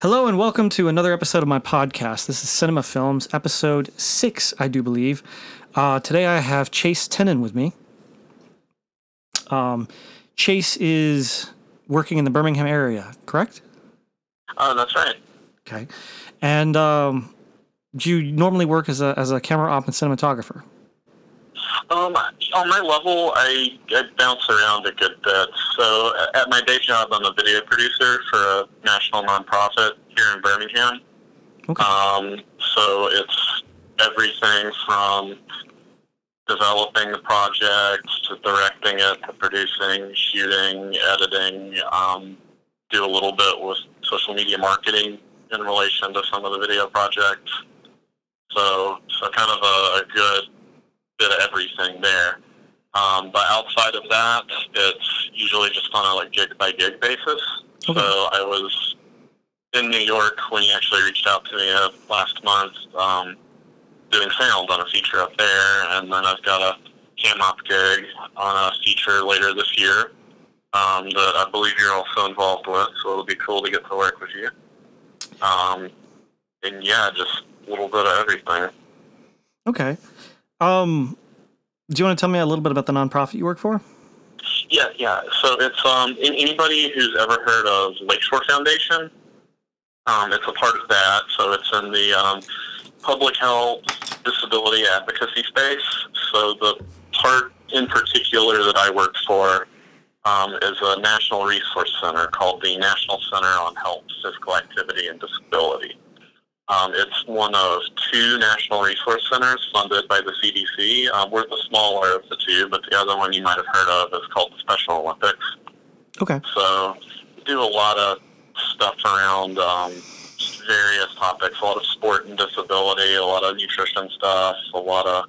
Hello and welcome to another episode of my podcast. This is Cinema Films, episode six, I do believe. Uh, today I have Chase Tenen with me. Um, Chase is working in the Birmingham area, correct? Oh, that's right. Okay. And um, do you normally work as a, as a camera op and cinematographer? Um, on my level, I, I bounce around a good bit. So at my day job, I'm a video producer for a national nonprofit here in Birmingham. Okay. Um, so it's everything from developing the project to directing it to producing, shooting, editing. Um, do a little bit with social media marketing in relation to some of the video projects. So, so kind of a, a good bit of everything there. Um, but outside of that, it's usually just on a like gig by gig basis. Okay. So I was in New York when he actually reached out to me uh, last month, um, doing sound on a feature up there, and then I've got a cam op gig on a feature later this year um, that I believe you're also involved with. So it'll be cool to get to work with you. Um, and yeah, just a little bit of everything. Okay. Um, do you want to tell me a little bit about the nonprofit you work for? Yeah, yeah. So it's um anybody who's ever heard of Lakeshore Foundation. Um, it's a part of that. So it's in the um, public health disability advocacy space. So the part in particular that I work for um, is a national resource center called the National Center on Health, Physical Activity, and Disability. Um, it's one of two national resource centers funded by the CDC. Um, we're the smaller of the two, but the other one you might have heard of is called the Special Olympics. Okay. So we do a lot of stuff around um, various topics, a lot of sport and disability, a lot of nutrition stuff, a lot of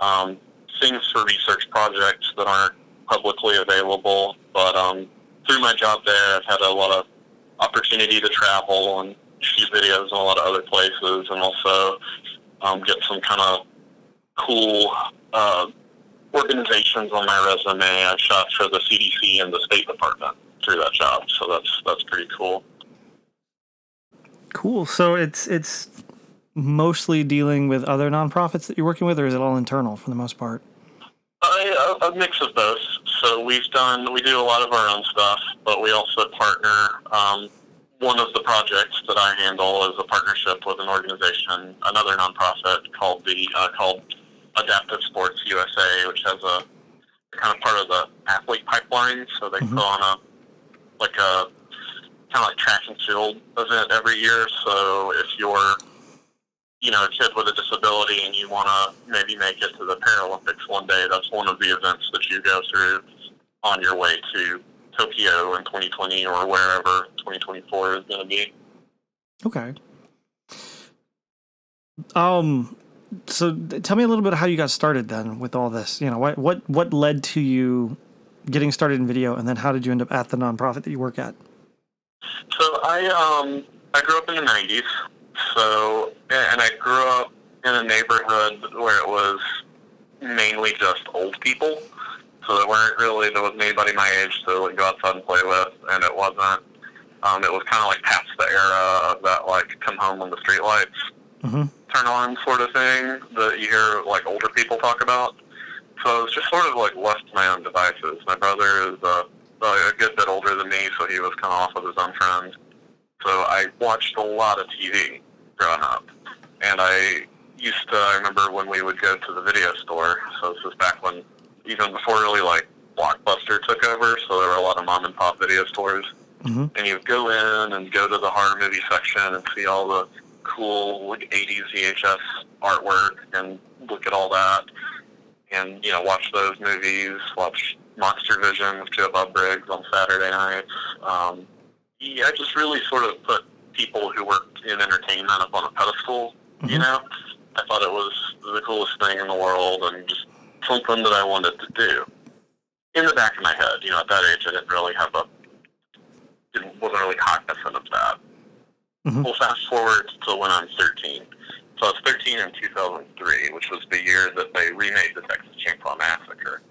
um, things for research projects that aren't publicly available. But um, through my job there, I've had a lot of opportunity to travel and shoot videos in a lot of other places, and also um, get some kind of cool uh, organizations on my resume. I shot for the CDC and the State Department through that job, so that's that's pretty cool. Cool. So it's it's mostly dealing with other nonprofits that you're working with, or is it all internal for the most part? I, a, a mix of both. So we've done, we do a lot of our own stuff, but we also partner. Um, one of the projects that I handle is a partnership with an organization, another nonprofit called the uh, called Adaptive Sports USA, which has a kind of part of the athlete pipeline. So they Mhm. put on a like a kind of like track and field event every year. So if you're you know, a kid with a disability and you want to maybe make it to the Paralympics one day, that's one of the events that you go through on your way to Tokyo in 2020 or wherever 2024 is going to be. Okay. Um. So tell me a little bit how you got started then with all this. You know, what what what led to you getting started in video, and then how did you end up at the nonprofit that you work at? So I um I grew up in the 90s. So and I grew up in a neighborhood where it was mainly just old people. So there weren't really there wasn't anybody my age to like, go outside and play with, and it wasn't. Um, it was kind of like past the era of that like come home when the streetlights Mm-hmm. turn on sort of thing that you hear like older people talk about. So it's just sort of like left to my own devices. My brother is uh, a good bit older than me, so he was kind of off with his own friends. So I watched a lot of TV growing up, and I used to. I remember when we would go to the video store. So this was back when, even before really like Blockbuster took over. So there were a lot of mom and pop video stores Mm-hmm. and you would go in and go to the horror movie section and see all the cool like 80s VHS artwork and look at all that and you know watch those movies watch Monster Vision with Joe Bob Briggs on Saturday nights um, yeah I just really sort of put people who worked in entertainment up on a pedestal you Mhm. know I thought it was the coolest thing in the world and just something that I wanted to do in the back of my head you know at that age I didn't really have a didn't, wasn't really cognizant of that. Mhm. Well, fast forward to when I'm 13. So I was 13 in 2003, which was the year that they remade the Texas Chainsaw Massacre.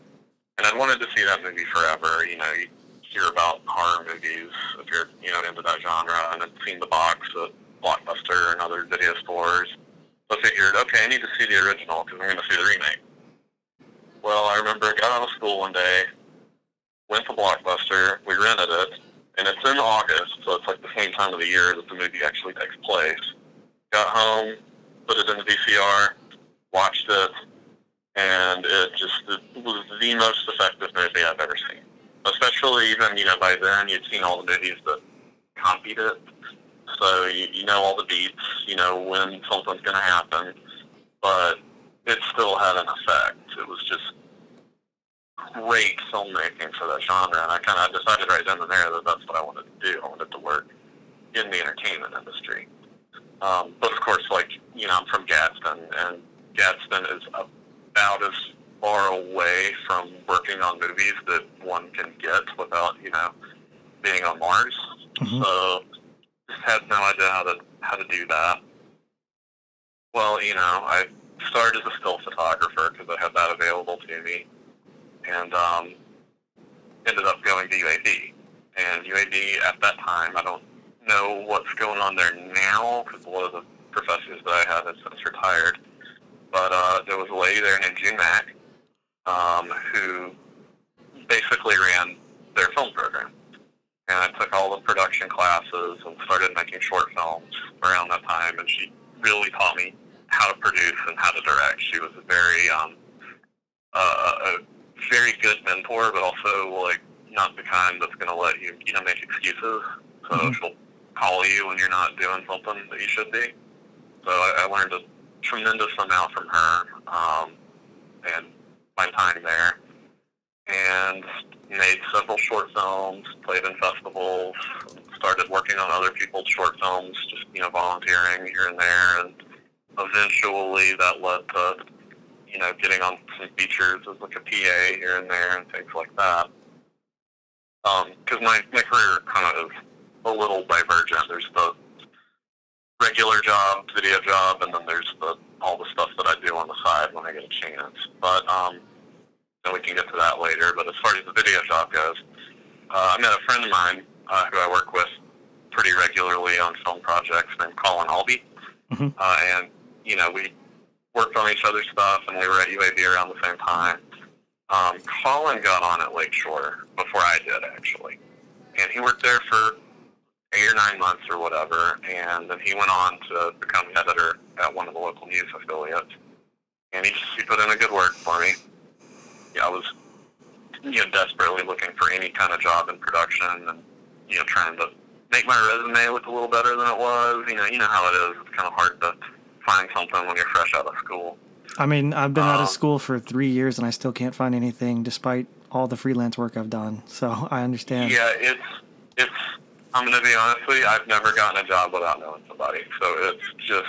And I'd wanted to see that movie forever. You know, you hear about horror movies if you're you know into that genre, and had seen the box at Blockbuster and other video stores. So I figured, okay, I need to see the original because I'm going to see the remake. Well, I remember I got out of school one day, went to Blockbuster, we rented it, and it's in August, so it's like the same time of the year that the movie actually takes place. Got home, put it in the VCR, watched it, and it just it was the most effective movie I've ever seen. Especially even, you know, by then you'd seen all the movies that copied it. So you, you know all the beats, you know when something's going to happen, but it still had an effect. It was just great filmmaking for that genre, and I kind of decided right then and there that that's what I wanted to do. I wanted to work in the entertainment industry. Um, but of course, like you know, I'm from Gadsden, and Gadsden is about as far away from working on movies that one can get without you know being on Mars. Mhm. So just had no idea how to how to do that. Well, you know, I started as a still photographer because I had that available to me, and um, ended up going to UAB. And UAB at that time, I don't know what's going on there now because lot of the professors that I had have since retired. But uh, there was a lady there named June Mack um, who basically ran their film program. And I took all the production classes and started making short films around that time. And she really taught me how to produce and how to direct. She was a very, um, uh, a very good mentor, but also like not the kind that's going to let you, you know, make excuses. So Mhm. she'll call you when you're not doing something that you should be. So I, I learned a tremendous amount from her um, and my time there, and made several short films, played in festivals, started working on other people's short films, just you know volunteering here and there, and eventually that led to you know getting on some features as like a PA here and there and things like that. Because my my career kind of is a little divergent. There's the regular job, video job, and then there's the all the stuff that I do on the side when I get a chance. But um, then we can get to that later. But as far as the video job goes, uh, I met a friend of mine uh, who I work with pretty regularly on film projects named Colin Albee, Mhm. uh, and you know we worked on each other's stuff, and we were at UAB around the same time. Um, Colin got on at Lakeshore before I did actually, and he worked there for eight or nine months or whatever, and then he went on to become editor at one of the local news affiliates. And he just he put in a good work for me. Yeah, I was you know desperately looking for any kind of job in production, and you know trying to make my resume look a little better than it was. You know, you know how it is. It's kind of hard to find something when you're fresh out of school. I mean, I've been out Um, of school for three years and I still can't find anything despite all the freelance work I've done. So I understand. Yeah, it's it's. I'm gonna be honest with you. I've never gotten a job without knowing somebody. So it's just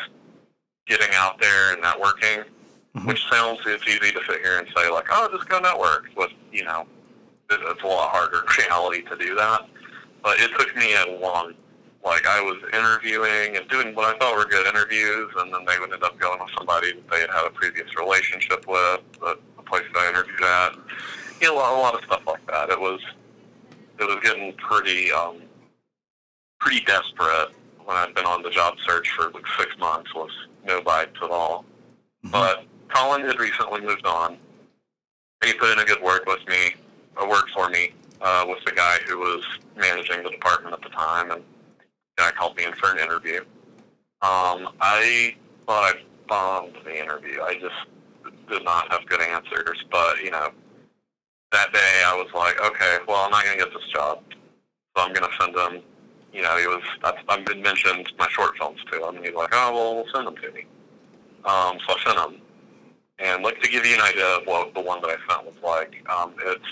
getting out there and networking, Mhm. which sounds it's easy to sit here and say like, oh, just go network. But you know, it's a lot harder in reality to do that. But it took me a long. Like I was interviewing and doing what I thought were good interviews, and then they would end up going with somebody that they had had a previous relationship with, the, the place that I interviewed at. You know, a lot, a lot of stuff like that. It was it was getting pretty um, pretty desperate when I'd been on the job search for like six months with no bites at all. Mhm. But Colin had recently moved on. He put in a good word with me, a word for me, uh, with the guy who was managing the department at the time, and guy called me in for an interview. Um, I thought I bombed the interview. I just did not have good answers, but you know, that day I was like, okay, well, I'm not going to get this job, so I'm going to send him. You know, he was. I've, been mentioned my short films to him, and he's like, oh, well, we'll send them to me. Um, so I sent them, and like to give you an idea of what the one that I sent was like, um, it's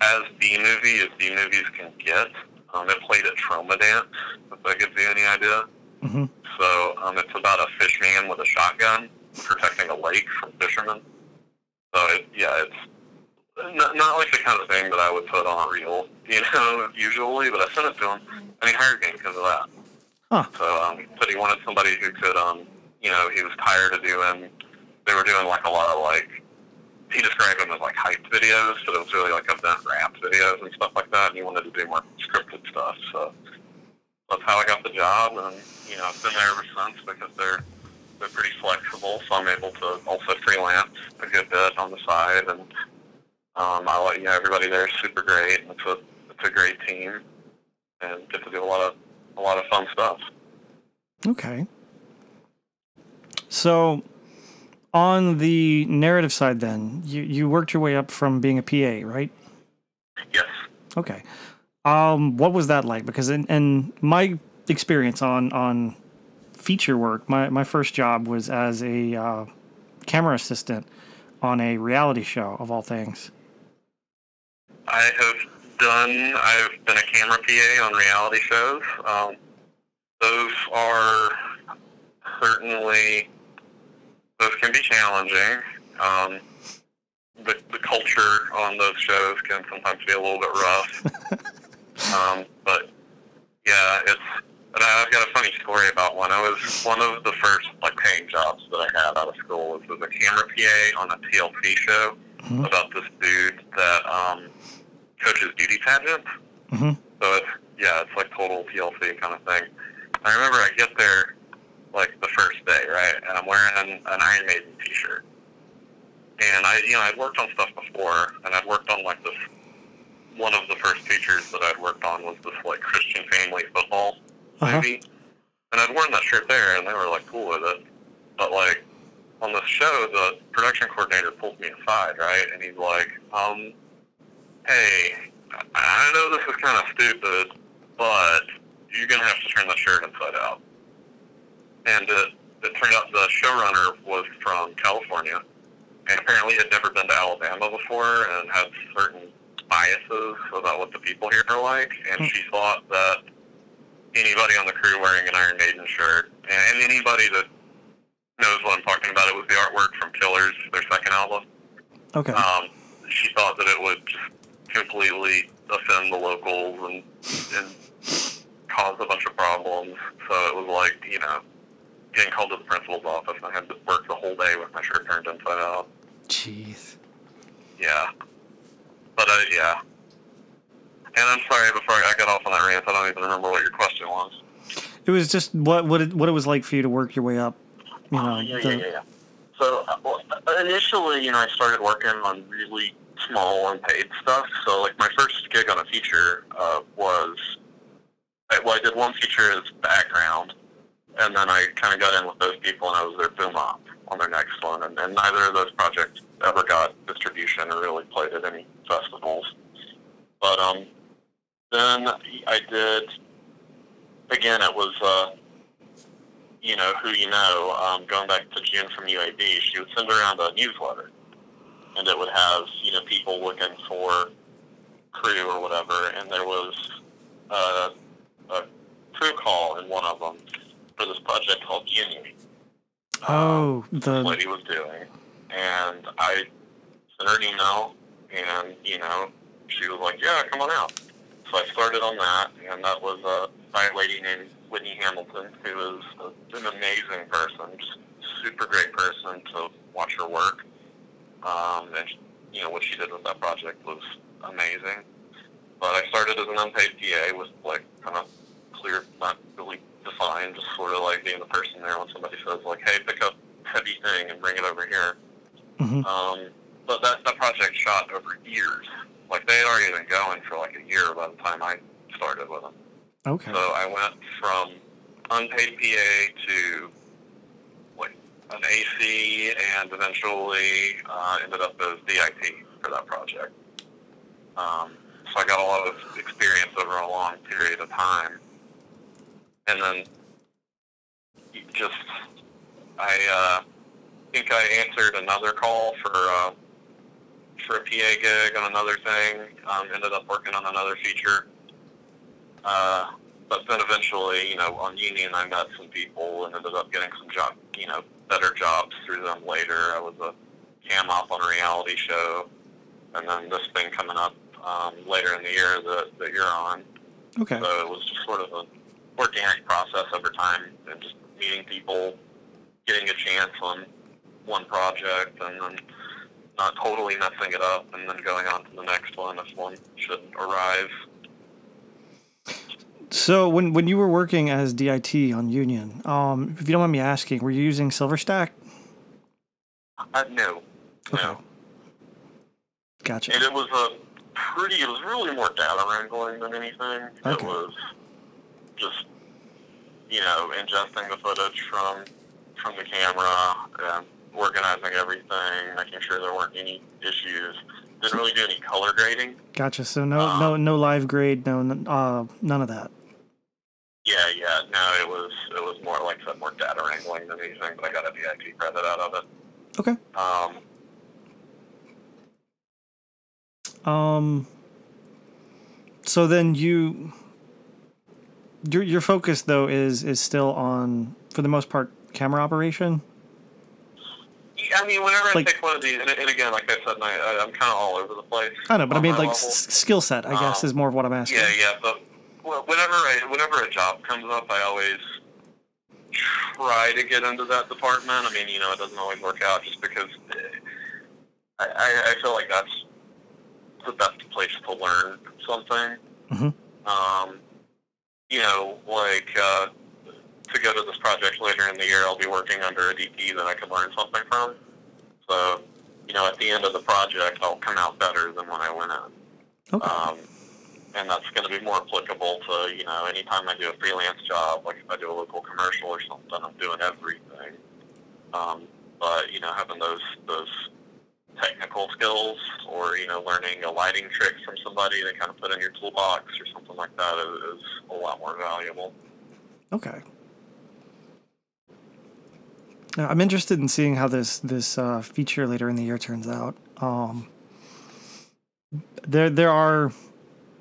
as B movie as B movies can get. Um, it played at TromaDance, if that gives you any idea. Mhm. So um, it's about a fish man with a shotgun protecting a lake from fishermen. So it, yeah, it's not, not like the kind of thing that I would put on a reel, you know, usually. But I sent it to him, and he hired me because of that. Huh. So um, said he wanted somebody who could, um, you know, he was tired of doing. They were doing like a lot of like he described them as like hype videos, but it was really like event wrap videos and stuff like that. And he wanted to do more scripted stuff, so that's how I got the job. And you know, I've been there ever since because they're they're pretty flexible, so I'm able to also freelance a good bit on the side. And um, I like you know everybody there is super great. And it's a it's a great team, and get to do a lot of a lot of fun stuff. Okay. So, on the narrative side, then you you worked your way up from being a PA, right? Yes. Okay. Um, what was that like? Because in, in my experience on on feature work, my my first job was as a uh, camera assistant on a reality show of all things. I have done. I've been a camera PA on reality shows. Um, those are certainly those can be challenging. Um, the the culture on those shows can sometimes be a little bit rough. um, but yeah, it's. And I've got a funny story about one. I was one of the first like paying jobs that I had out of school was a camera PA on a TLC show Mhm. about this dude that um, coaches beauty pageants. Mhm. So it's yeah, it's like total TLC kind of thing. I remember I get there like the first day, right, and I'm wearing an Iron Maiden T-shirt, and I you know I'd worked on stuff before, and I'd worked on like this. One of the first features that I'd worked on was this like Christian family football Uh-huh. movie, and I'd worn that shirt there, and they were like cool with it. But like on the show, the production coordinator pulled me aside, right, and he's like, um, "Hey, I know this is kind of stupid, but you're gonna have to turn the shirt inside out." And it, it turned out the showrunner was from California, and apparently had never been to Alabama before, and had certain biases about what the people here are like, and Hmm. she thought that anybody on the crew wearing an Iron Maiden shirt, and anybody that knows what I'm talking about, it was the artwork from Killers, their second album. Okay. Um, she thought that it would completely offend the locals and, and cause a bunch of problems. So it was like, you know, getting called to the principal's office and I had to work the whole day with my shirt turned inside out. Jeez. Yeah. But, uh, yeah. And I'm sorry, before I got off on that rant, I don't even remember what your question was. It was just what what it, what it was like for you to work your way up. You know. Oh, yeah, the- yeah, yeah, yeah. So uh, well, initially, you know, I started working on really small unpaid stuff. So like my first gig on a feature uh, was, well, I did one feature as background, and then I kind of got in with those people, and I was their boom op on their next one, and, and neither of those projects ever got distribution or really played at any festivals. But um, then I did. Again, it was. Uh, you know, who you know, um, going back to June from UAB, she would send around a newsletter. And it would have, you know, people looking for crew or whatever. And there was uh, a crew call in one of them for this project called Union, Oh, this the lady was doing. And I sent her an email, and, you know, she was like, yeah, come on out. So I started on that, and that was uh, by a lady named Whitney Hamilton, who is an amazing person, just super great person to watch her work. Um, and you know what she did with that project was amazing. But I started as an unpaid PA with like kind of clear, not really defined, just sort of like being the person there when somebody says like, "Hey, pick up heavy thing and bring it over here." mhm. Um, but that that project shot over years. Like they had already been going for like a year by the time I started with them. okay. So I went from unpaid PA to like an AC, and eventually uh, ended up as DIT for that project. Um, so I got a lot of experience over a long period of time, and then just I uh, think I answered another call for uh, for a PA gig on another thing. Um, ended up working on another feature. Uh, but then eventually, you know, on Union, I met some people and ended up getting some job, you know, better jobs through them later. I was a cam op on a reality show, and then this thing coming up um, later in the year that, that you're on. okay. So it was just sort of organic process over time, and just meeting people, getting a chance on one project, and then not totally messing it up and then going on to the next one if one should arrive. So when when you were working as DIT on Union, um, if you don't mind me asking, were you using SilverStack? Uh, no, no. Gotcha. And it was a pretty. It was really more data wrangling than anything. It Okay. was just you know ingesting the footage from from the camera and organizing everything, making sure there weren't any issues. Didn't really do any color grading. Gotcha. So no no no live grade, no uh, none of that. Yeah, yeah. No, it was it was more like said, more data wrangling than anything. But I got a VIP credit out of it. Okay. Um, Um. So then you, your your focus though is is still on for the most part camera operation. yeah, I mean, whenever Like- I take one of these, and, and again, like I said, I, I- I'm kind of all over the place. I know, but I mean like s- skill set. I guess Um, is more of what I'm asking. Yeah, yeah. But whenever I, whenever a job comes up, I always try to get into that department. I mean, you know, it doesn't always work out just because eh, I, I, I feel like that's the best place to learn something. Mhm. Um, you know, like uh, to go to this project later in the year, I'll be working under a DP that I can learn something from. So, you know, at the end of the project, I'll come out better than when I went in. Okay. Um, and that's going to be more applicable to, you know, anytime I do a freelance job, like if I do a local commercial or something, I'm doing everything. Um, but, you know, having those, those technical skills or, you know, learning a lighting trick from somebody to kind of put in your toolbox or something like that is, is a lot more valuable. Okay. Now, I'm interested in seeing how this this uh, feature later in the year turns out. Um, there there are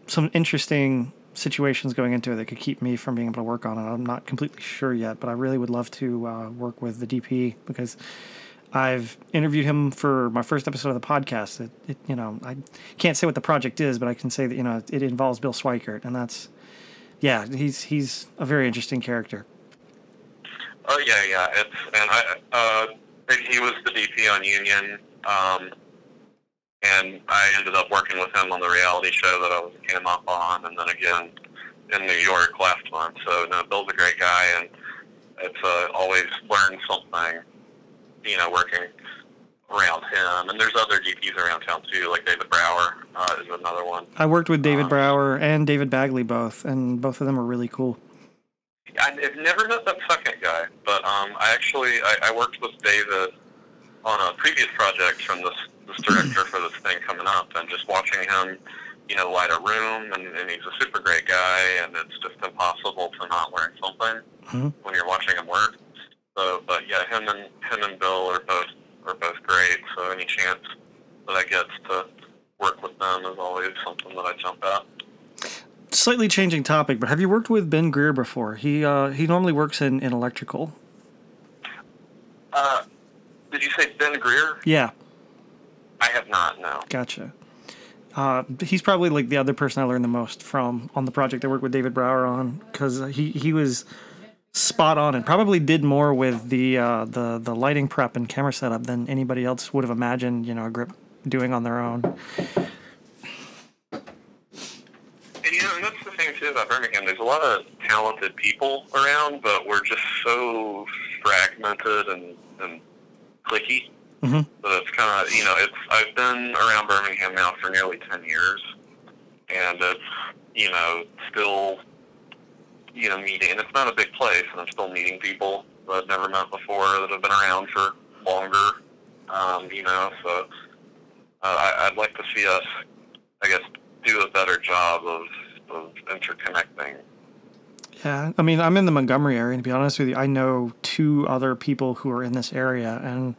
some interesting situations going into it that could keep me from being able to work on it. I'm not completely sure yet, but I really would love to uh, work with the DP because I've interviewed him for my first episode of the podcast. It, it you know I can't say what the project is, but I can say that you know it involves Bill Swikert, and that's yeah he's he's a very interesting character. Oh yeah, yeah. It's and I uh, he was the DP on Union, um, and I ended up working with him on the reality show that I was a cam op on, and then again in New York last month. So no, Bill's a great guy, and it's uh, always learn something, you know, working around him. And there's other DPs around town too, like David Brower uh, is another one. I worked with David Um, Brower and David Bagley both, and both of them were really cool. I've never met that second guy, but um, I actually I, I worked with David on a previous project from this this director for this thing coming up, and just watching him, you know, light a room, and, and he's a super great guy, and it's just impossible to not learn something Mhm. when you're watching him work. So, but yeah, him and him and Bill are both are both great. So any chance that I get to work with them is always something that I jump at. Slightly changing topic, but have you worked with Ben Greer before? He uh, he normally works in, in electrical. Uh, did you say Ben Greer? Yeah, I have not. No. gotcha. Uh, he's probably like the other person I learned the most from on the project I worked with David Brower on because he, he was spot on and probably did more with the uh, the the lighting prep and camera setup than anybody else would have imagined. You know, a grip doing on their own. And you know, and that's the thing too about Birmingham. There's a lot of talented people around, but we're just so fragmented and, and cliquey Mhm. that it's kind of you know it's. I've been around Birmingham now for nearly ten years, and it's you know still you know meeting. And it's not a big place, and I'm still meeting people that I've never met before that have been around for longer. Um, you know, so uh, I, I'd like to see us, I guess, do a better job of, of interconnecting. Yeah, I mean, I'm in the Montgomery area. And to be honest with you, I know two other people who are in this area, and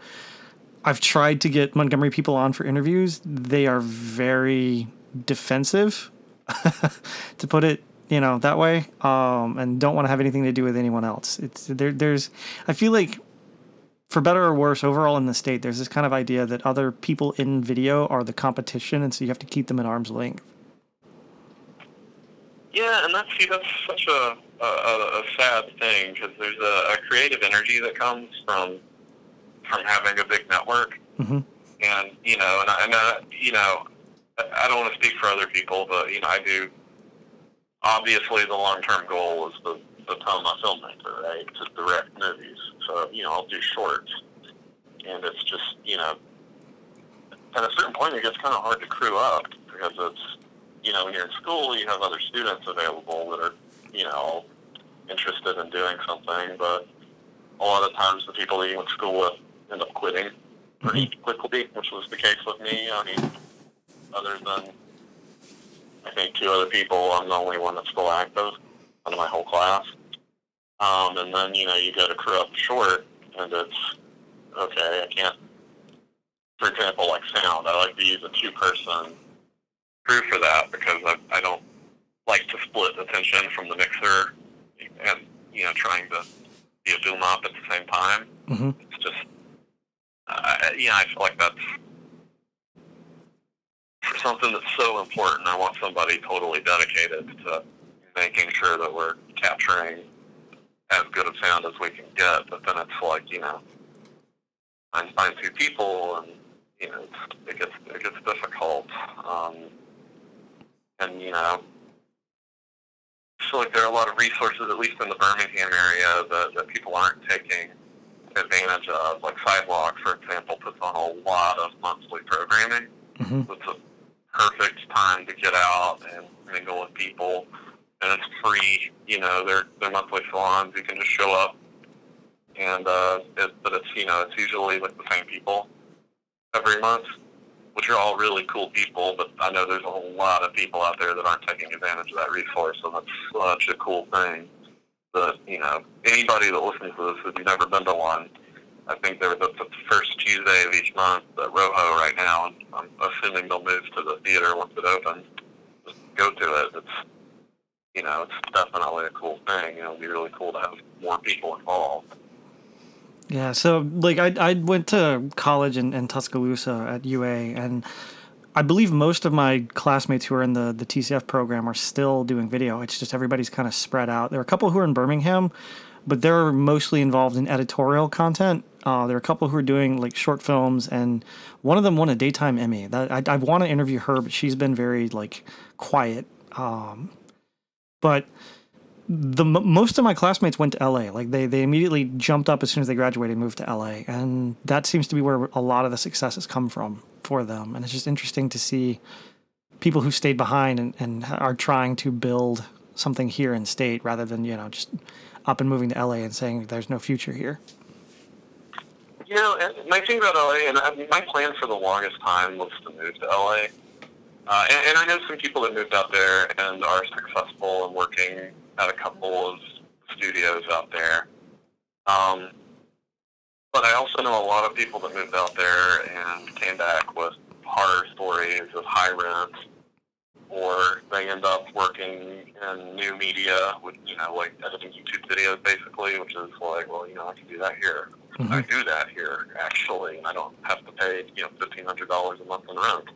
I've tried to get Montgomery people on for interviews. They are very defensive, to put it, you know, that way, um, and don't want to have anything to do with anyone else. It's there. There's, I feel like, for better or worse, overall in the state, there's this kind of idea that other people in video are the competition, and so you have to keep them at arm's length. Yeah, and that's see, that's such a a, a sad thing because there's a, a creative energy that comes from from having a big network, hmm and you know, and I, and I, you know, I don't want to speak for other people, but you know, I do. Obviously, the long-term goal is to become a filmmaker, right? To direct movies. So you know, I'll do shorts, and it's just you know, at a certain point, it gets kind of hard to crew up because it's you know, when you're in school, you have other students available that are you know interested in doing something, but a lot of times the people that you went to school with end up quitting pretty mm-hmm. quickly, which was the case with me. I mean, other than I think two other people, I'm the only one that's still active out of my whole class. Um, and then you know you go to crew up short, and it's okay. I can't. For example, like sound, I like to use a two-person crew for that because I, I don't like to split attention from the mixer and you know trying to be a boom op at the same time. hmm It's just, uh, yeah, I feel like that's something that's so important. I want somebody totally dedicated to making sure that we're capturing as good a sound as we can get. But then it's like, you know, I find two people, and you know, it's, it gets it gets difficult. Um, and you know, I feel like there are a lot of resources, at least in the Birmingham area, that, that people aren't taking advantage of. Like Sidewalk, for example, puts on a lot of monthly programming. hmm It's a perfect time to get out and mingle with people, and it's free. You know, they're they're monthly salons. You can just show up, and uh, it, but it's you know it's usually like the same people every month, which are all really cool people. But I know there's a whole lot of people out there that aren't taking advantage of that resource, and that's such a cool thing. That you know anybody that listens to this, if you've never been to one, I think they're the, the first Tuesday of each month at Rojo right now, and I'm assuming they'll move to the theater once it opens. Just go to it. It's you know, it's definitely a cool thing. It'd be really cool to have more people involved. Yeah, so like I I went to college in, in Tuscaloosa at UA, and I believe most of my classmates who are in the the TCF program are still doing video. It's just everybody's kind of spread out. There are a couple who are in Birmingham, but they're mostly involved in editorial content. Uh, there are a couple who are doing like short films, and one of them won a daytime Emmy. That I, I want to interview her, but she's been very like quiet. Um, but the most of my classmates went to LA. Like they they immediately jumped up as soon as they graduated, moved to LA, and that seems to be where a lot of the success has come from for them. And it's just interesting to see people who stayed behind and, and are trying to build something here in state rather than you know just up and moving to LA and saying there's no future here. You know, my thing about LA, and my plan for the longest time was to move to LA. Uh, and, and I know some people that moved out there and are successful and working at a couple of studios out there. Um, but I also know a lot of people that moved out there and came back with horror stories of high rent, or they end up working in new media, with you know, like editing YouTube videos, basically, which is like, well, you know, I can do that here. I do that here actually, and I don't have to pay you know fifteen hundred dollars a month in rent.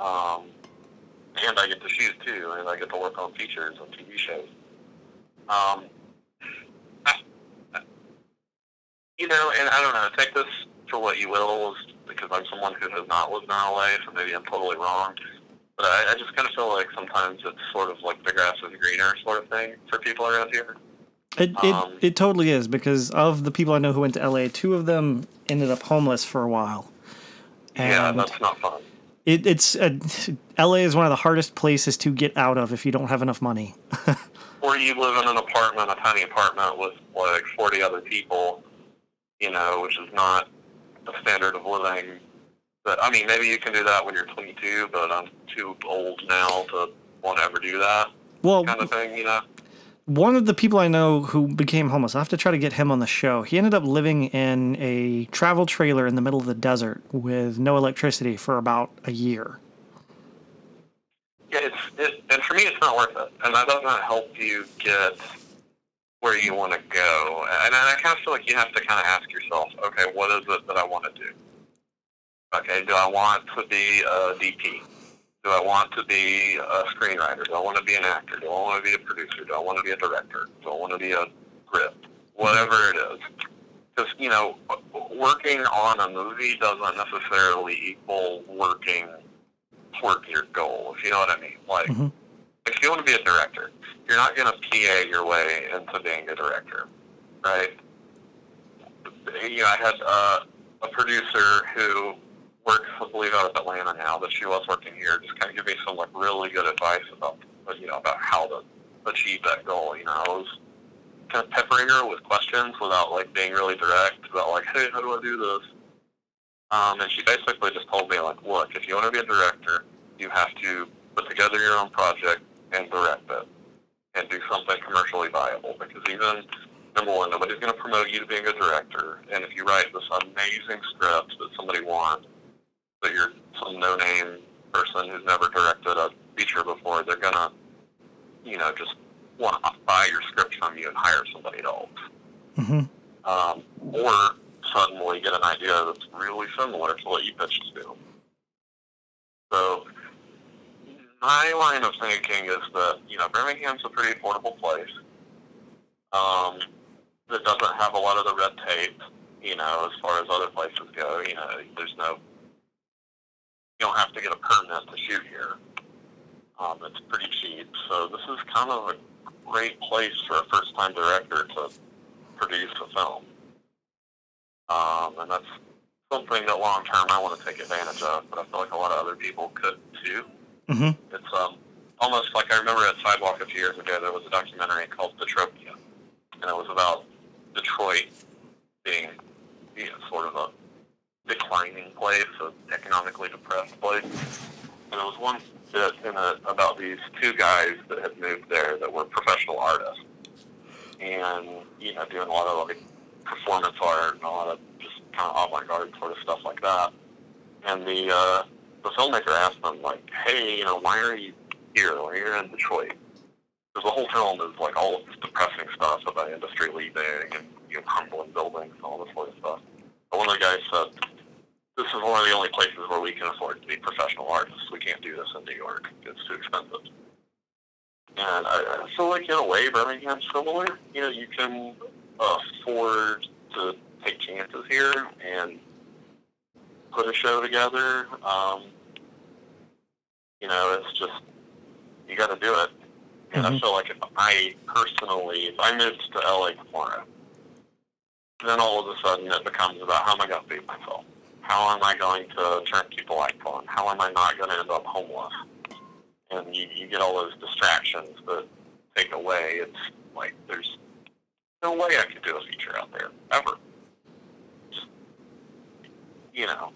Um, and I get to shoot too, and I get to work on features on TV shows. Um, I, I- you know, and I don't know. Take this for what you will, because I'm someone who has not lived in LA, so maybe I'm totally wrong. But I, I just kind of feel like sometimes it's sort of like the grass is greener sort of thing for people around here. It it, Um, it totally is because of the people I know who went to LA, two of them ended up homeless for a while. yeah, And that's not fun. it, it's uh, LA is one of the hardest places to get out of if you don't have enough money. or you live in an apartment, a tiny apartment with like 40 other people, you know, which is not the standard of living. But I mean, maybe you can do that when you're 22, but I'm too old now to want to ever do that Well, kind of thing, you know. one of the people I know who became homeless, I have to try to get him on the show. He ended up living in a travel trailer in the middle of the desert with no electricity for about a year. Yeah, it's it, and for me, it's not worth it, and that doesn't help you get where you want to go. And I kind of feel like you have to kind of ask yourself, okay, what is it that I want to do? Okay, do I want to be a DP? Do I want to be a screenwriter? Do I want to be an actor? Do I want to be a producer? Do I want to be a director? Do I want to be a grip? Whatever it is. because you know, working on a movie doesn't necessarily equal working toward your goal. If you know what I mean. Like, Mhm. if you want to be a director, you're not going to PA your way into being a director, right? You know, I had uh, a producer who works, I believe, out of Atlanta now, but she was working here. Just kind of give me some like really good advice about, you know, about how to achieve that goal. You know, I was kind of peppering her with questions without like being really direct about like, hey, how do I do this? Um, and she basically just told me like, look, if you want to be a director, you have to put together your own project and direct it, and do something commercially viable. Because even number one, nobody's going to promote you to being a director, and if you write this amazing script that somebody wants, but you're some no-name person who's never directed a feature before, they're gonna, you know, just want to buy your script from you and hire somebody else. hmm Um, or suddenly get an idea that's really similar to what you pitched to. So my line of thinking is that, you know, Birmingham's a pretty affordable place. Um, that doesn't have a lot of the red tape, you know, as far as other places go. You know, there's no you don't have to get a permit to shoot here. Um, it's pretty cheap, so this is kind of a great place for a first-time director to produce a film. Um, and that's something that long-term I want to take advantage of, but I feel like a lot of other people could too. hmm It's um, almost like I remember at Sidewalk a few years ago, there was a documentary called Detropia, and it was about Detroit being, you know, sort of a declining place, an economically depressed place. And there was one bit in it about these two guys that had moved there that were professional artists, and you know, doing a lot of like performance art and a lot of just kind of avant-garde sort of stuff like that. And the uh, the filmmaker asked them like, "Hey, you know, why are you here? Why are you in Detroit?" Because the whole film is like all of this depressing stuff about industry leaving and you know, crumbling buildings and all this sort of stuff. But one of the guys said, "This is one of the only places where we can afford to be professional artists. We can't do this in New York. It's too expensive." And I, I feel like in a way, Birmingham's similar. You know, you can afford to take chances here and put a show together. Um, you know, it's just you got to do it. And I Mhm. feel like if I personally, if I moved to LA tomorrow, then all of a sudden it becomes about how am I going to feed myself? How am I going to turn people like fun? How am I not going to end up homeless? And you, you get all those distractions that take away. It's like there's no way I could do a feature out there ever. Just, you know,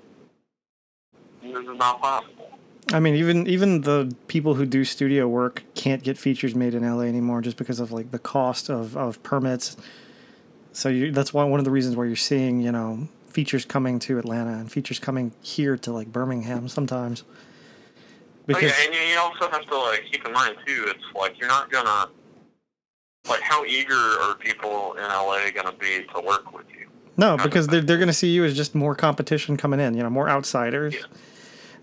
this is not possible. I mean, even even the people who do studio work can't get features made in LA anymore just because of like the cost of, of permits. So you, that's one one of the reasons why you're seeing you know features coming to Atlanta and features coming here to like Birmingham sometimes. Oh, yeah, and you- also have to like keep in mind too. It's like you're not gonna like how eager are people in LA gonna be to work with you? no, because they're they're gonna see you as just more competition coming in. You know, more outsiders. Yeah.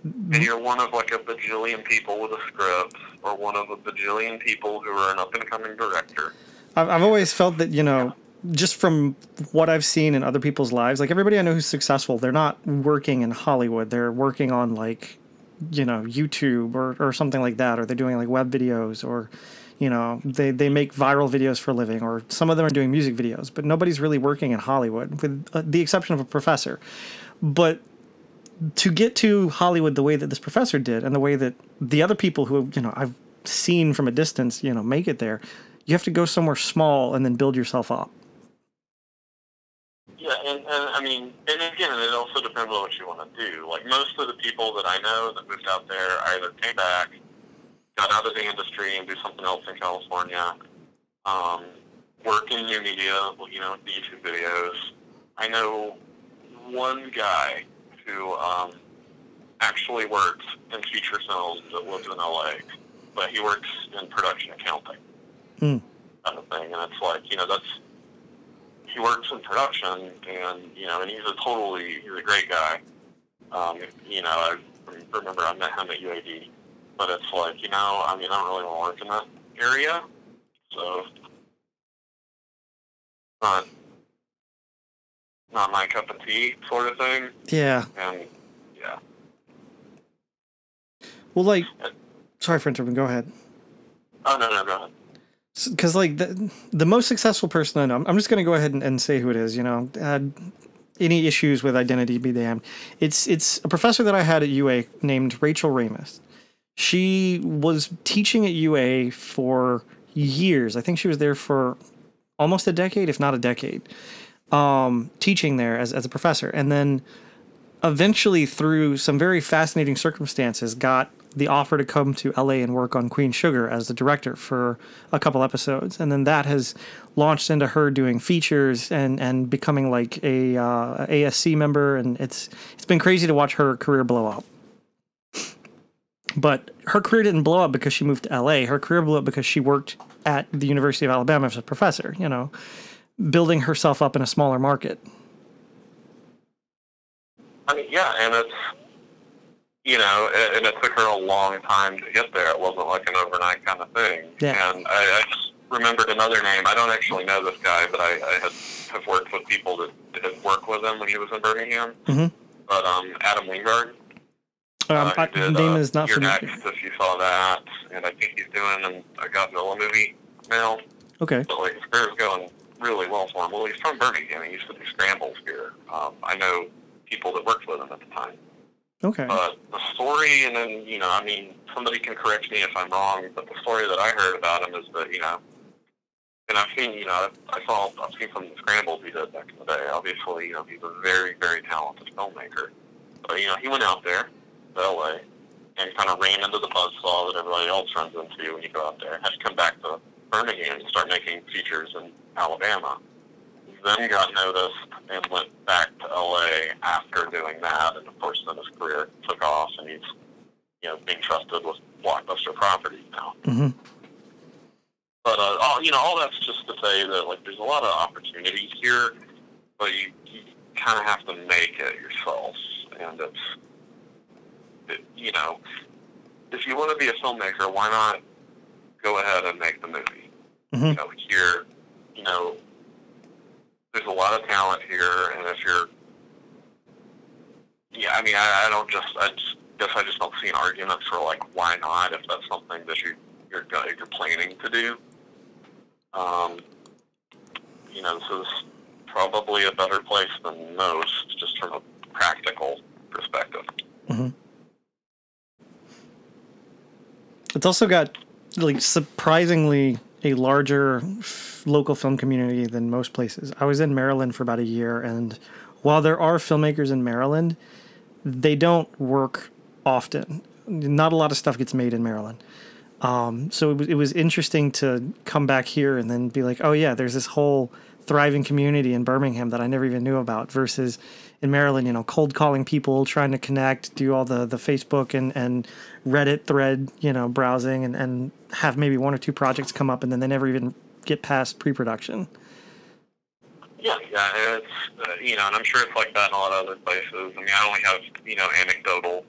And you're one of like a bajillion people with a script, or one of a bajillion people who are an up and coming director. I've, I've always felt that you know just from what i've seen in other people's lives like everybody i know who's successful they're not working in hollywood. They're working on like you know youtube or, or something like that or they're doing like web videos or you know they, they make viral videos for a living or some of them are doing music videos but nobody's really working in hollywood with uh, the exception of a professor. But to get to hollywood the way that this professor did and the way that the other people who you know i've seen from a distance you know make it there you have to go somewhere small and then build yourself up and, and I mean, and again, it also depends on what you want to do. Like most of the people that I know that moved out there either came back, got out of the industry, and do something else in California. Um, work in new media, you know, the YouTube videos. I know one guy who um, actually works in feature films that lives in LA, but he works in production accounting Hmm. kind of thing, and it's like, you know, that's he works in production, and you know, and he's a totally he's a great guy. Um, you know, I remember I met him at UAB, but it's like, you know, I mean, I don't really want to work in that area, so. But not my cup of tea sort of thing. Yeah. And yeah, Well, like, sorry for interrupting. Go ahead. oh no, no, go ahead. Because like the the most successful person I know, I'm just gonna go ahead and, and say who it is. You know, had any issues with identity be damned. It's it's a professor that I had at UA named Rachel Raimist. She was teaching at UA for years. I think she was there for almost a decade, if not a decade, um, teaching there as, as a professor. And then eventually, through some very fascinating circumstances, got the offer to come to LA and work on Queen Sugar as the director for a couple episodes. And then that has launched into her doing features and, and becoming like a uh, ASC member. And it's it's been crazy to watch her career blow up. But her career didn't blow up because she moved to LA. Her career blew up because she worked at the University of Alabama as a professor, you know, building herself up in a smaller market. I mean, yeah, and it's you know, and, and it took her a long time to get there. It wasn't like an overnight kind of thing. Yeah. And I, I just remembered another name. I don't actually know this guy, but I, I had have worked with people that had worked with him when he was in Birmingham. Mm-hmm. But um, Adam Wingard. Um, uh, did, name uh, is not You're familiar. Next, if you saw that, and I think he's doing an, a Godzilla movie now. Okay. But like his career's going really well for him. Well, he's from Birmingham. He used to do scrambles here. Um, I know people that worked with him at the time. Okay. But the story, and then you know, I mean, somebody can correct me if I'm wrong, but the story that I heard about him is that you know, and I've seen, you know, I saw, I've seen some of the scrambles he did back in the day. Obviously, you know, he's a very, very talented filmmaker. But you know, he went out there to LA and kind of ran into the buzzsaw that everybody else runs into when you go out there. Had to come back to Birmingham and start making features in Alabama. Then got noticed and went back to LA after doing that, and of course, then his career took off, and he's you know being trusted with blockbuster properties now. hmm But uh, all you know, all that's just to say that like there's a lot of opportunities here, but you, you kind of have to make it yourself, and it's it, you know, if you want to be a filmmaker, why not go ahead and make the movie? Mhm. You know, here, you know, there's a lot of talent here, and if you're, yeah, I mean, I, I don't just, I just guess I just don't see an argument for like why not if that's something that you you're you're planning to do. Um, you know, this is probably a better place than most, just from a practical perspective. It's also got like surprisingly a larger local film community than most places. I was in Maryland for about a year, and while there are filmmakers in Maryland, they don't work often. Not a lot of stuff gets made in Maryland. Um, so it was, it was interesting to come back here and then be like, oh yeah, there's this whole thriving community in Birmingham that I never even knew about. Versus in Maryland, you know, cold calling people, trying to connect, do all the the Facebook and and Reddit thread, you know, browsing, and and have maybe one or two projects come up, and then they never even get past pre-production. Yeah, yeah, it's uh, you know, and I'm sure it's like that in a lot of other places. I mean, I only have you know anecdotal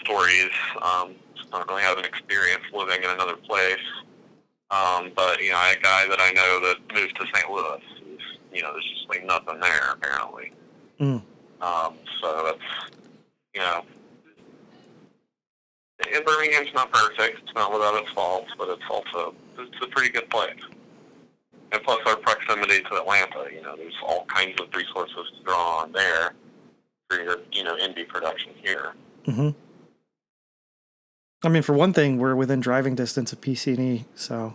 stories. Um, I don't really have an experience living in another place. Um, but you know, a guy that I know that moved to St. Louis, is, you know, there's just like nothing there apparently. Mm. Um, so it's you know, and Birmingham's not perfect. It's not without its faults, but it's also it's a pretty good place. And plus our proximity to Atlanta, you know, there's all kinds of resources to draw on there for your, you know, indie production here. Mm-hmm. I mean, for one thing, we're within driving distance of PC&E, so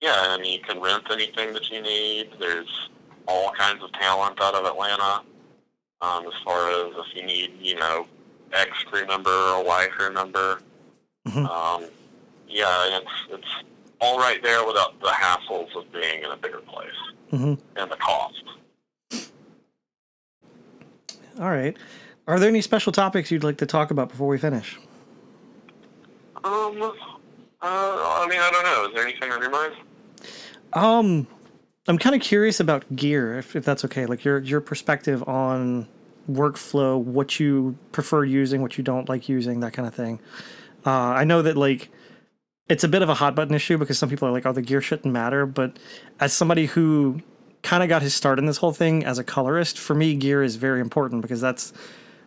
Yeah, I mean, you can rent anything that you need. There's all kinds of talent out of Atlanta. Um, as far as if you need, you know, X crew member or Y crew member. Mhm. Um, yeah, it's it's all right there without the hassles of being in a bigger place hmm and the cost. all right. Are there any special topics you'd like to talk about before we finish? Um, uh, I mean, I don't know. Is there anything on your mind? Um, I'm kind of curious about gear, if, if that's okay. Like your your perspective on workflow, what you prefer using, what you don't like using, that kind of thing. Uh, I know that like it's a bit of a hot button issue because some people are like, "Oh, the gear shouldn't matter," but as somebody who kind of got his start in this whole thing as a colorist. For me, gear is very important because that's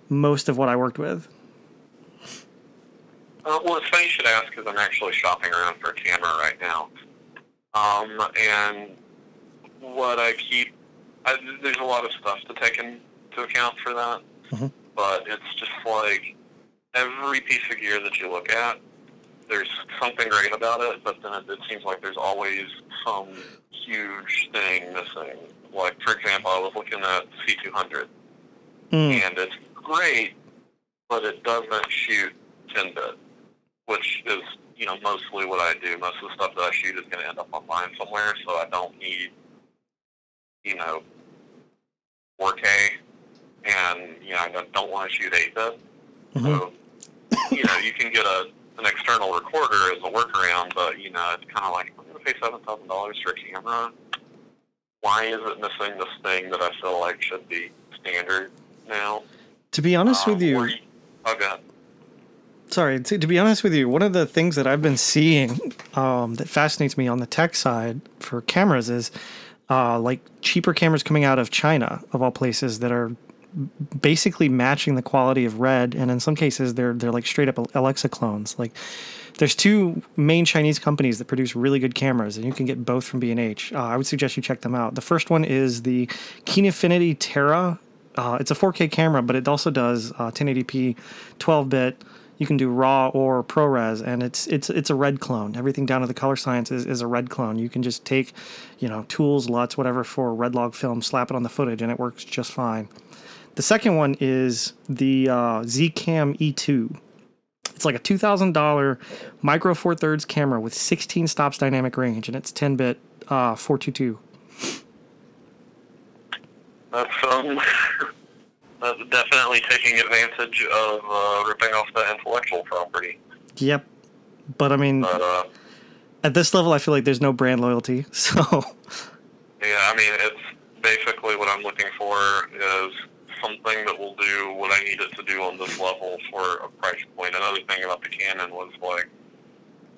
most of what I worked with. Uh, well, it's funny you should ask because I'm actually shopping around for a camera right now. Um, and what I keep, I, there's a lot of stuff to take into account for that. Mhm. But it's just like every piece of gear that you look at, there's something great about it, but then it, it seems like there's always some huge thing missing. Like, for example, I was looking at C200, Mm. and it's great, but it doesn't shoot 10 bit, which is you know mostly what I do. Most of the stuff that I shoot is going to end up online somewhere, so I don't need you know 4K, and you know I don't- don't want to shoot 8 bit. Mhm. So you know you can get a an external recorder as a workaround, but you know it's kind of like I'm going to pay seven thousand dollars for a camera. Why is it missing this thing that I feel like should be standard now? To be honest Um, with you, or oh, sorry to, to be honest with you one of the things that i've been seeing um, that fascinates me on the tech side for cameras is uh, like cheaper cameras coming out of china of all places that are basically matching the quality of red and in some cases they're they're like straight up alexa clones. Like there's two main chinese companies that produce really good cameras and you can get both from b&h uh, i would suggest you check them out. The first one is the Kinefinity Terra. Uh, it's a 4k camera but it also does uh, 1080p 12-bit you can do raw or ProRes, and it's it's it's a red clone. Everything down to the color science is, is a red clone. You can just take, you know, tools, LUTs, whatever for red log film, slap it on the footage, and it works just fine. The second one is the uh, Zcam E2. It's like a two thousand dollar micro four thirds camera with 16 stops dynamic range, and it's 10 bit uh, 422. That's um, that's definitely taking advantage of uh, ripping off the intellectual property. Yep, but I mean, But uh, at this level, I feel like there's no brand loyalty. So yeah, I mean, it's basically what I'm looking for is something that will do what I need it to do on this level for a price point. Another thing about the Canon was like,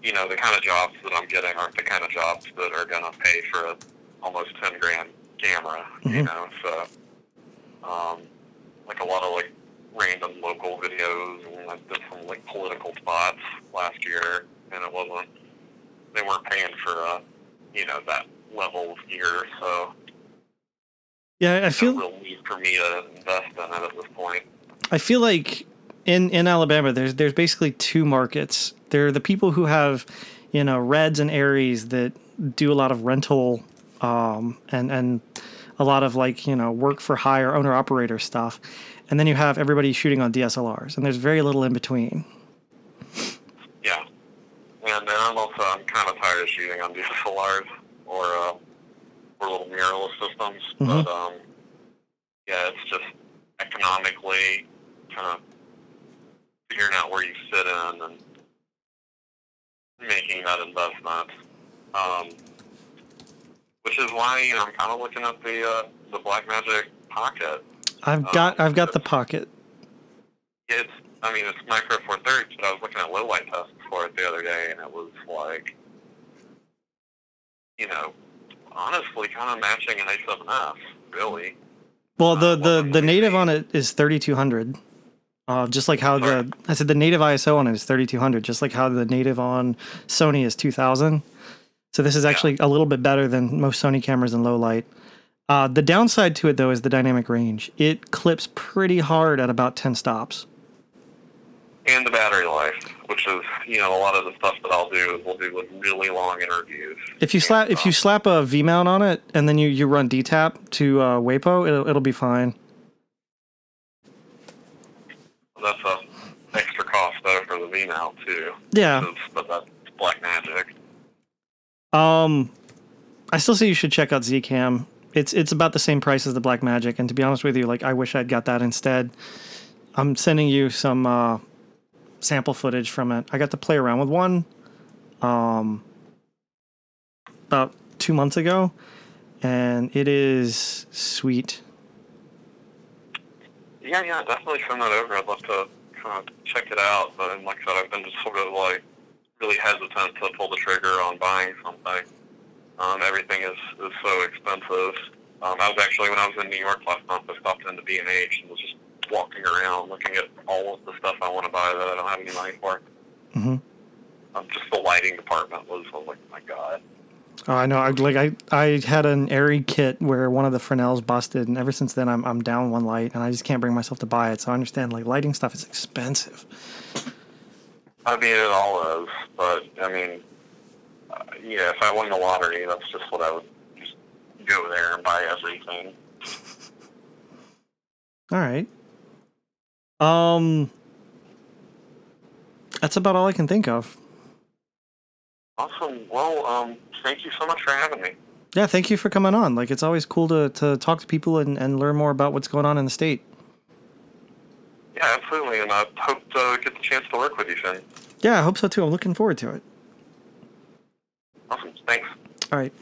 you know, the kind of jobs that I'm getting aren't the kind of jobs that are gonna pay for a almost ten grand camera. You Mhm. know, so um, like a lot of like random local videos, and I did some like political spots last year, and it wasn't they weren't paying for uh, you know that level of gear, so yeah, I feel no real need for me to invest in it at this point. I feel like in in Alabama, there's there's basically two markets. There are the people who have, you know, Reds and Arris that do a lot of rental, um, and and a lot of like you know work for hire owner operator stuff, and then you have everybody shooting on DSLRs, and there's very little in between. Yeah, and then I'm also I'm kind of tired of shooting on DSLRs or uh, or little mirrorless systems, Mhm. but um, yeah, it's just economically kind of figuring out where you fit in and making that investment. Um, which is why you know I'm kind of looking at the uh, the Blackmagic Pocket. I've got I've got the pocket. It's I mean it's micro four thirds, but I was looking at low light tests for it the other day, and it was like, you know, honestly, kind of matching an A7S, really. Well, the Uh, the the native on it is 3200. Uh, just like how Sorry? the I said the native ISO on it is 3200, just like how the native on Sony is 2000. So this is actually a little bit better than most Sony cameras in low light. Uh, the downside to it though is the dynamic range. It clips pretty hard at about 10 stops. And the battery life, which is you know a lot of the stuff that I'll do is we'll do with really long interviews. If you slap if you slap a V mount on it and then you, you run DTAP to uh, WAPO, it'll, it'll be fine. That's a extra cost though for the V mount too. Yeah. But that's Black Magic. Um, I still say you should check out Zcam. It's it's about the same price as the Black Magic, and to be honest with you, like I wish I'd got that instead. I'm sending you some uh, sample footage from it. I got to play around with one, um, about two months ago, and it is sweet. Yeah, yeah, definitely send that over. I'd love to kind of check it out. But like I said, I've been just sort of like really hesitant to pull the trigger on buying something. Um, everything is, is so expensive. Um, I was actually when I was in New York last month. I stopped into B and H and was just walking around, looking at all of the stuff I want to buy that I don't have any money for. hmm Um, just the lighting department was, I was like, my god. Oh, I know. I like I I had an Arri kit where one of the Fresnels busted, and ever since then I'm I'm down one light, and I just can't bring myself to buy it. So I understand like lighting stuff is expensive. I mean, it all is, but I mean, uh, yeah, if I won the lottery, that's just what I would just go there and buy everything. All right. Um, that's about all I can think of. Awesome. Well, um, thank you so much for having me. Yeah, thank you for coming on. Like it's always cool to to talk to people and and learn more about what's going on in the state. Yeah, absolutely, and I hope to get the chance to work with you soon. Yeah, I hope so too. I'm looking forward to it. Awesome. Thanks. All right.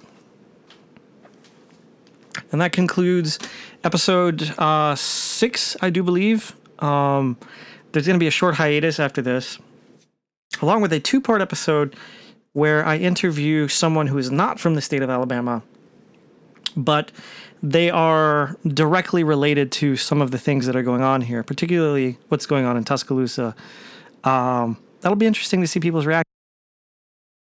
And that concludes episode uh, six, I do believe. Um, there's going to be a short hiatus after this, along with a two part episode where I interview someone who is not from the state of Alabama, but they are directly related to some of the things that are going on here, particularly what's going on in Tuscaloosa. Um, that'll be interesting to see people's reactions.